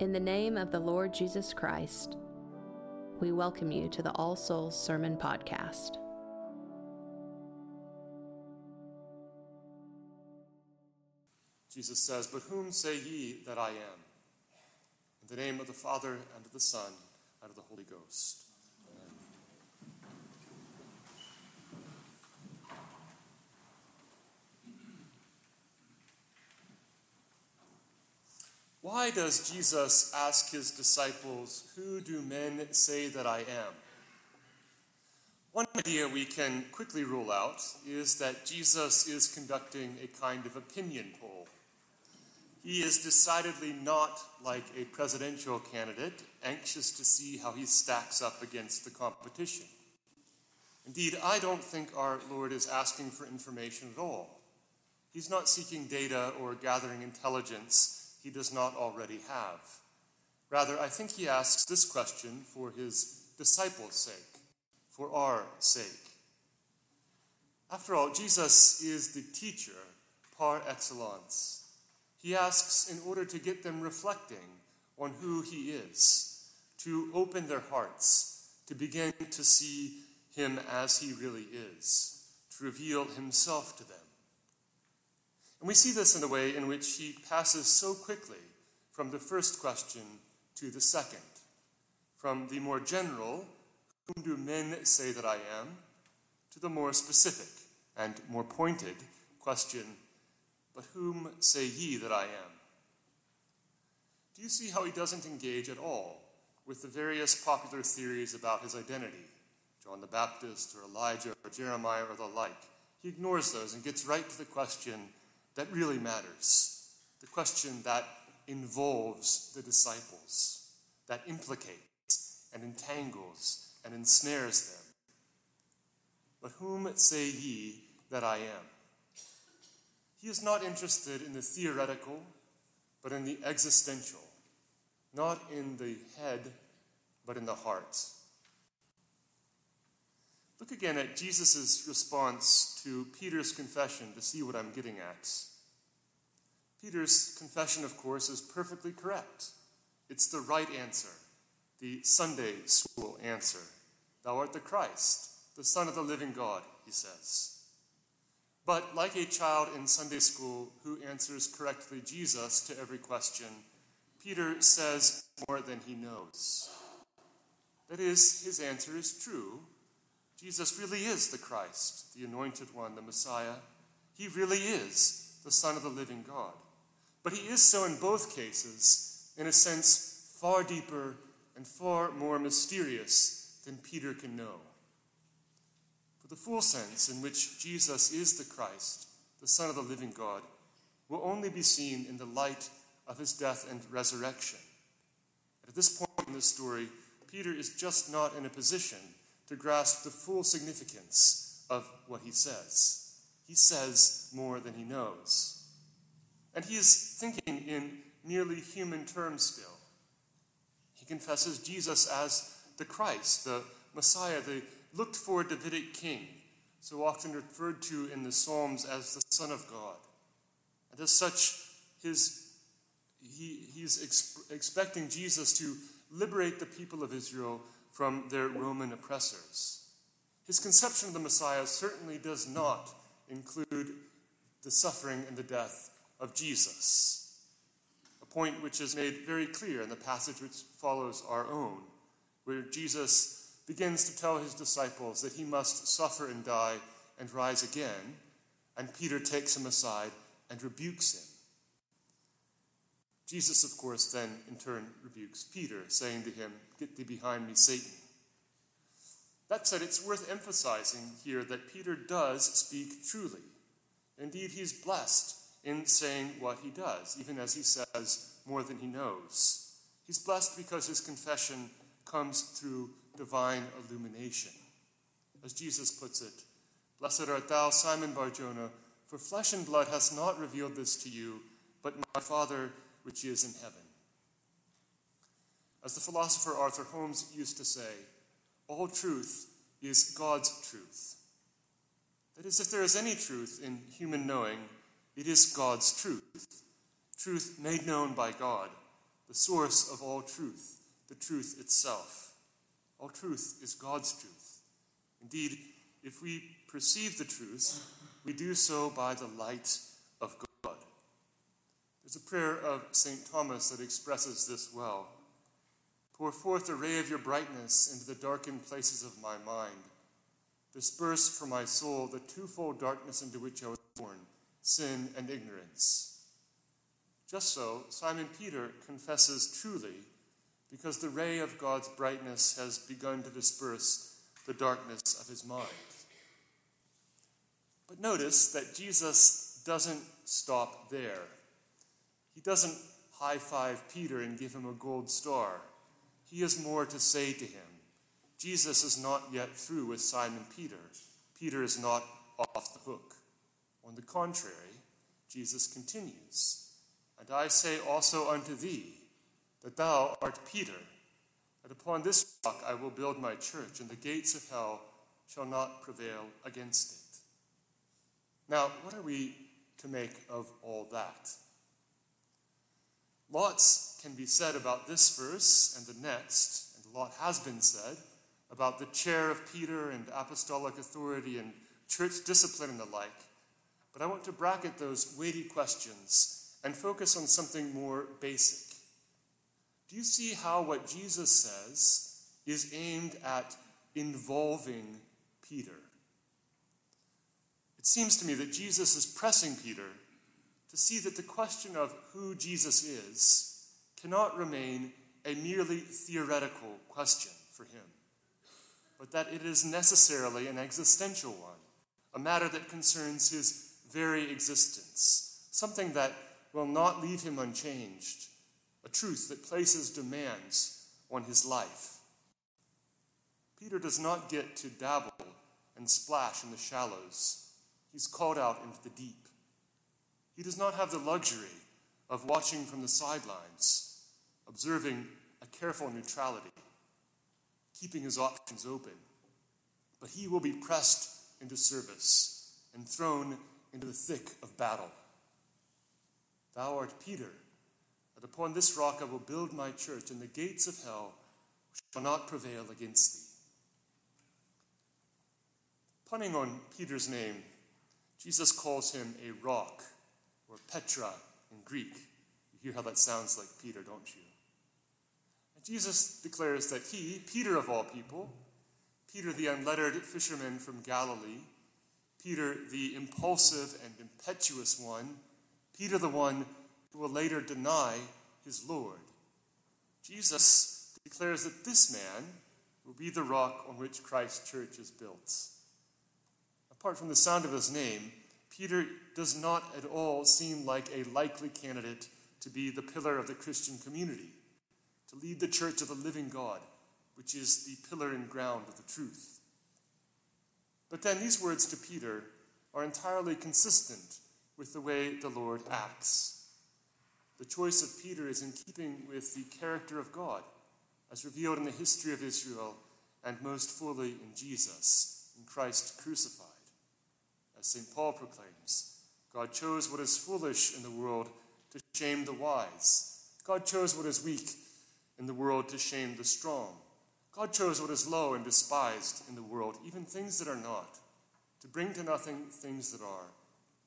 In the name of the Lord Jesus Christ, we welcome you to the All Souls Sermon Podcast. Jesus says, But whom say ye that I am? In the name of the Father, and of the Son, and of the Holy Ghost. Why does Jesus ask his disciples, Who do men say that I am? One idea we can quickly rule out is that Jesus is conducting a kind of opinion poll. He is decidedly not like a presidential candidate, anxious to see how he stacks up against the competition. Indeed, I don't think our Lord is asking for information at all. He's not seeking data or gathering intelligence he does not already have. Rather, I think he asks this question for his disciples' sake, for our sake. After all, Jesus is the teacher par excellence. He asks in order to get them reflecting on who he is, to open their hearts, to begin to see him as he really is, to reveal himself to them. And we see this in the way in which he passes so quickly from the first question to the second, from the more general, whom do men say that I am, to the more specific and more pointed question, but whom say ye that I am? Do you see how he doesn't engage at all with the various popular theories about his identity? John the Baptist, or Elijah, or Jeremiah, or the like. He ignores those and gets right to the question that really matters the question that involves the disciples, that implicates and entangles and ensnares them. But whom say ye that I am? He is not interested in the theoretical, but in the existential, not in the head, but in the heart. Look again at Jesus' response to Peter's confession to see what I'm getting at. Peter's confession, of course, is perfectly correct. It's the right answer, the Sunday school answer. Thou art the Christ, the Son of the living God, he says. But like a child in Sunday school who answers correctly Jesus to every question, Peter says more than he knows. That is, his answer is true. Jesus really is the Christ, the anointed one, the Messiah. He really is the Son of the living God. But he is so in both cases, in a sense far deeper and far more mysterious than Peter can know For the full sense in which Jesus is the Christ, the Son of the living God, will only be seen in the light of his death and resurrection. At this point in the story, Peter is just not in a position to grasp the full significance of what he says. He says more than he knows. And he is thinking in merely human terms still. He confesses Jesus as the Christ, the Messiah, the looked for Davidic king, so often referred to in the Psalms as the Son of God. And as such, his, he, he's ex- expecting Jesus to liberate the people of Israel from their Roman oppressors. His conception of the Messiah certainly does not include the suffering and the death of Jesus, a point which is made very clear in the passage which follows our own, where Jesus begins to tell his disciples that he must suffer and die and rise again, and Peter takes him aside and rebukes him. Jesus, of course, then in turn rebukes Peter, saying to him, Get thee behind me, Satan. That said, it's worth emphasizing here that Peter does speak truly. Indeed, he's blessed in saying what he does, even as he says more than he knows. He's blessed because his confession comes through divine illumination. As Jesus puts it, Blessed art thou, Simon Barjona, for flesh and blood has not revealed this to you, but my Father which is in heaven. As the philosopher Arthur Holmes used to say, all truth is God's truth. That is, if there is any truth in human knowing, it is God's truth. Truth made known by God, the source of all truth, the truth itself. All truth is God's truth. Indeed, if we perceive the truth, we do so by the light. There's a prayer of St. Thomas that expresses this well. Pour forth a ray of your brightness into the darkened places of my mind. Disperse from my soul the twofold darkness into which I was born sin and ignorance. Just so, Simon Peter confesses truly because the ray of God's brightness has begun to disperse the darkness of his mind. But notice that Jesus doesn't stop there. He doesn't high five Peter and give him a gold star. He has more to say to him. Jesus is not yet through with Simon Peter. Peter is not off the hook. On the contrary, Jesus continues, And I say also unto thee, that thou art Peter, and upon this rock I will build my church, and the gates of hell shall not prevail against it. Now, what are we to make of all that? Lots can be said about this verse and the next, and a lot has been said about the chair of Peter and apostolic authority and church discipline and the like. But I want to bracket those weighty questions and focus on something more basic. Do you see how what Jesus says is aimed at involving Peter? It seems to me that Jesus is pressing Peter to see that the question of who Jesus is cannot remain a merely theoretical question for him, but that it is necessarily an existential one, a matter that concerns his very existence, something that will not leave him unchanged, a truth that places demands on his life. Peter does not get to dabble and splash in the shallows. He's called out into the deep. He does not have the luxury of watching from the sidelines, observing a careful neutrality, keeping his options open. But he will be pressed into service and thrown into the thick of battle. Thou art Peter, and upon this rock I will build my church, and the gates of hell shall not prevail against thee. Punning on Peter's name, Jesus calls him a rock, or Petra in Greek. You hear how that sounds like Peter, don't you? And Jesus declares that he, Peter of all people, Peter the unlettered fisherman from Galilee, Peter the impulsive and impetuous one, Peter the one who will later deny his Lord. Jesus declares that this man will be the rock on which Christ's church is built. Apart from the sound of his name, Peter does not at all seem like a likely candidate to be the pillar of the Christian community, to lead the church of the living God, which is the pillar and ground of the truth. But then these words to Peter are entirely consistent with the way the Lord acts. The choice of Peter is in keeping with the character of God, as revealed in the history of Israel and most fully in Jesus, in Christ crucified. As St. Paul proclaims, God chose what is foolish in the world to shame the wise. God chose what is weak in the world to shame the strong. God chose what is low and despised in the world, even things that are not, to bring to nothing things that are,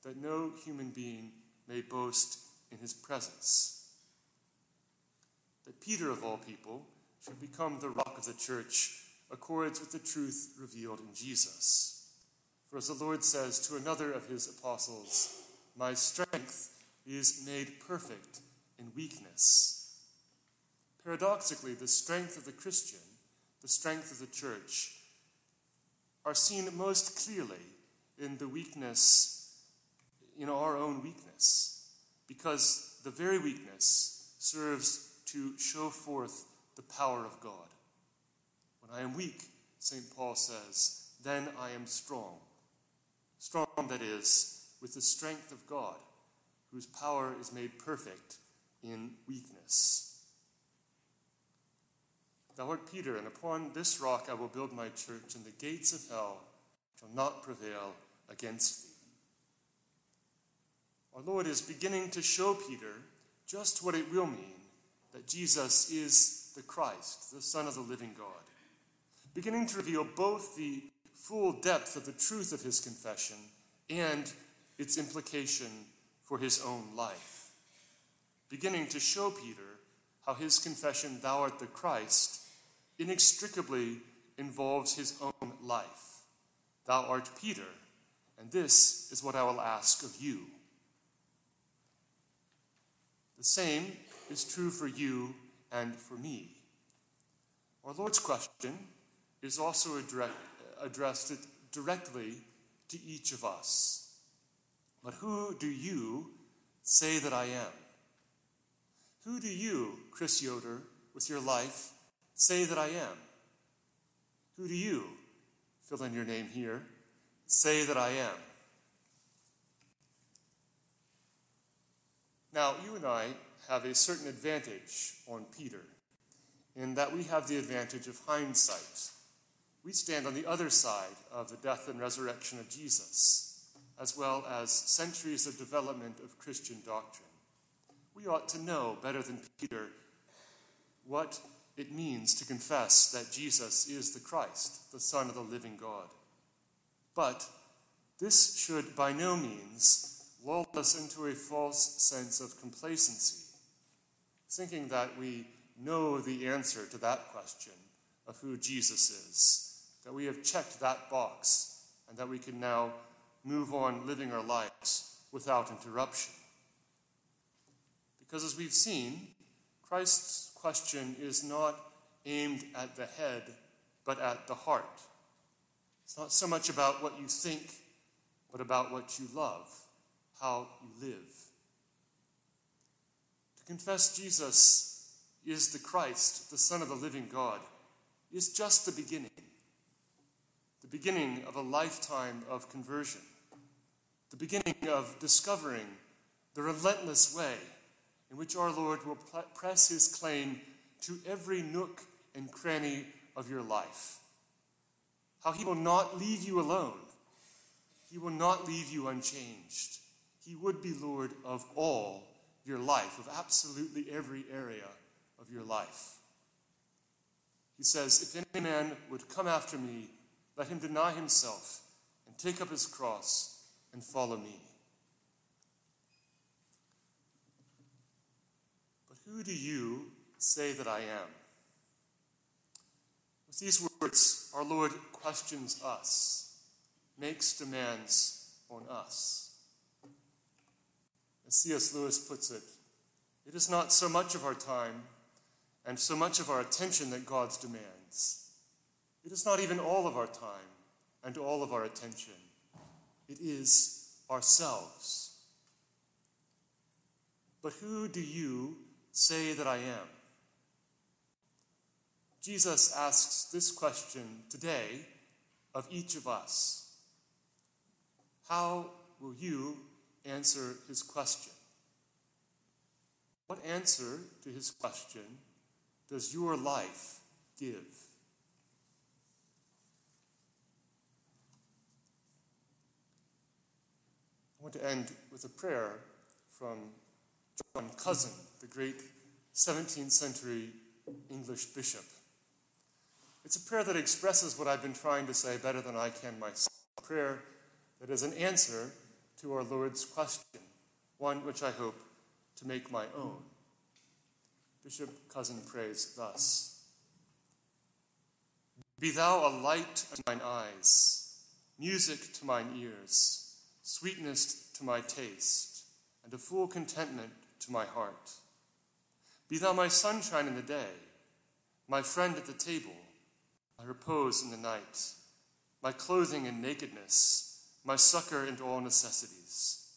that no human being may boast in his presence. That Peter, of all people, should become the rock of the church accords with the truth revealed in Jesus. For as the Lord says to another of his apostles, My strength is made perfect in weakness. Paradoxically, the strength of the Christian the strength of the church, are seen most clearly in the weakness, in our own weakness, because the very weakness serves to show forth the power of God. When I am weak, St. Paul says, then I am strong. Strong, that is, with the strength of God, whose power is made perfect in weakness. Thou art Peter, and upon this rock I will build my church, and the gates of hell shall not prevail against thee. Our Lord is beginning to show Peter just what it will mean that Jesus is the Christ, the Son of the living God, beginning to reveal both the full depth of the truth of his confession and its implication for his own life, beginning to show Peter how his confession, Thou art the Christ, inextricably involves his own life. Thou art Peter, and this is what I will ask of you. The same is true for you and for me. Our Lord's question is also addressed it directly to each of us. But who do you say that I am? Who do you, Chris Yoder, with your life, say that I am? Who do you, fill in your name here, say that I am? Now, you and I have a certain advantage on Peter in that we have the advantage of hindsight. We stand on the other side of the death and resurrection of Jesus, as well as centuries of development of Christian doctrine. We ought to know better than Peter what it means to confess that Jesus is the Christ, the Son of the living God. But this should by no means lull us into a false sense of complacency, thinking that we know the answer to that question of who Jesus is, that we have checked that box, and that we can now move on living our lives without interruption. Because as we've seen, Christ's question is not aimed at the head, but at the heart. It's not so much about what you think, but about what you love, how you live. To confess Jesus is the Christ, the Son of the living God, is just the beginning. Beginning of a lifetime of conversion. The beginning of discovering the relentless way in which our Lord will press his claim to every nook and cranny of your life. How he will not leave you alone, he will not leave you unchanged. He would be Lord of all your life, of absolutely every area of your life. He says, If any man would come after me, let him deny himself and take up his cross and follow me. But who do you say that I am? With these words, our Lord questions us, makes demands on us. As C.S. Lewis puts it, it is not so much of our time and so much of our attention that God's demands. It is not even all of our time and all of our attention. It is ourselves. But who do you say that I am? Jesus asks this question today of each of us. How will you answer his question? What answer to his question does your life give? Want to end with a prayer from John Cosin, the great 17th century English bishop. It's a prayer that expresses what I've been trying to say better than I can myself. A prayer that is an answer to our Lord's question, one which I hope to make my own. Bishop Cosin prays thus Be thou a light to mine eyes, music to mine ears, sweetness to my taste, and a full contentment to my heart. Be thou my sunshine in the day, my friend at the table, my repose in the night, my clothing in nakedness, my succor in all necessities.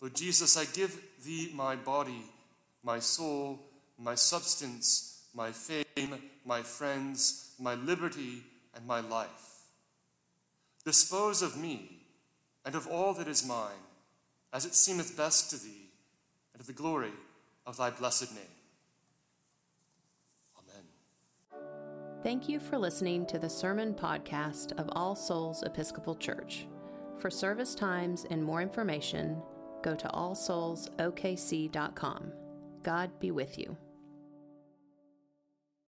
Lord Jesus, I give thee my body, my soul, my substance, my fame, my friends, my liberty, and my life. Dispose of me and of all that is mine, as it seemeth best to thee and to the glory of thy blessed name. Amen. Thank you for listening to the sermon podcast of All Souls Episcopal Church. For service times and more information, go to allsoulsokc.com. God be with you.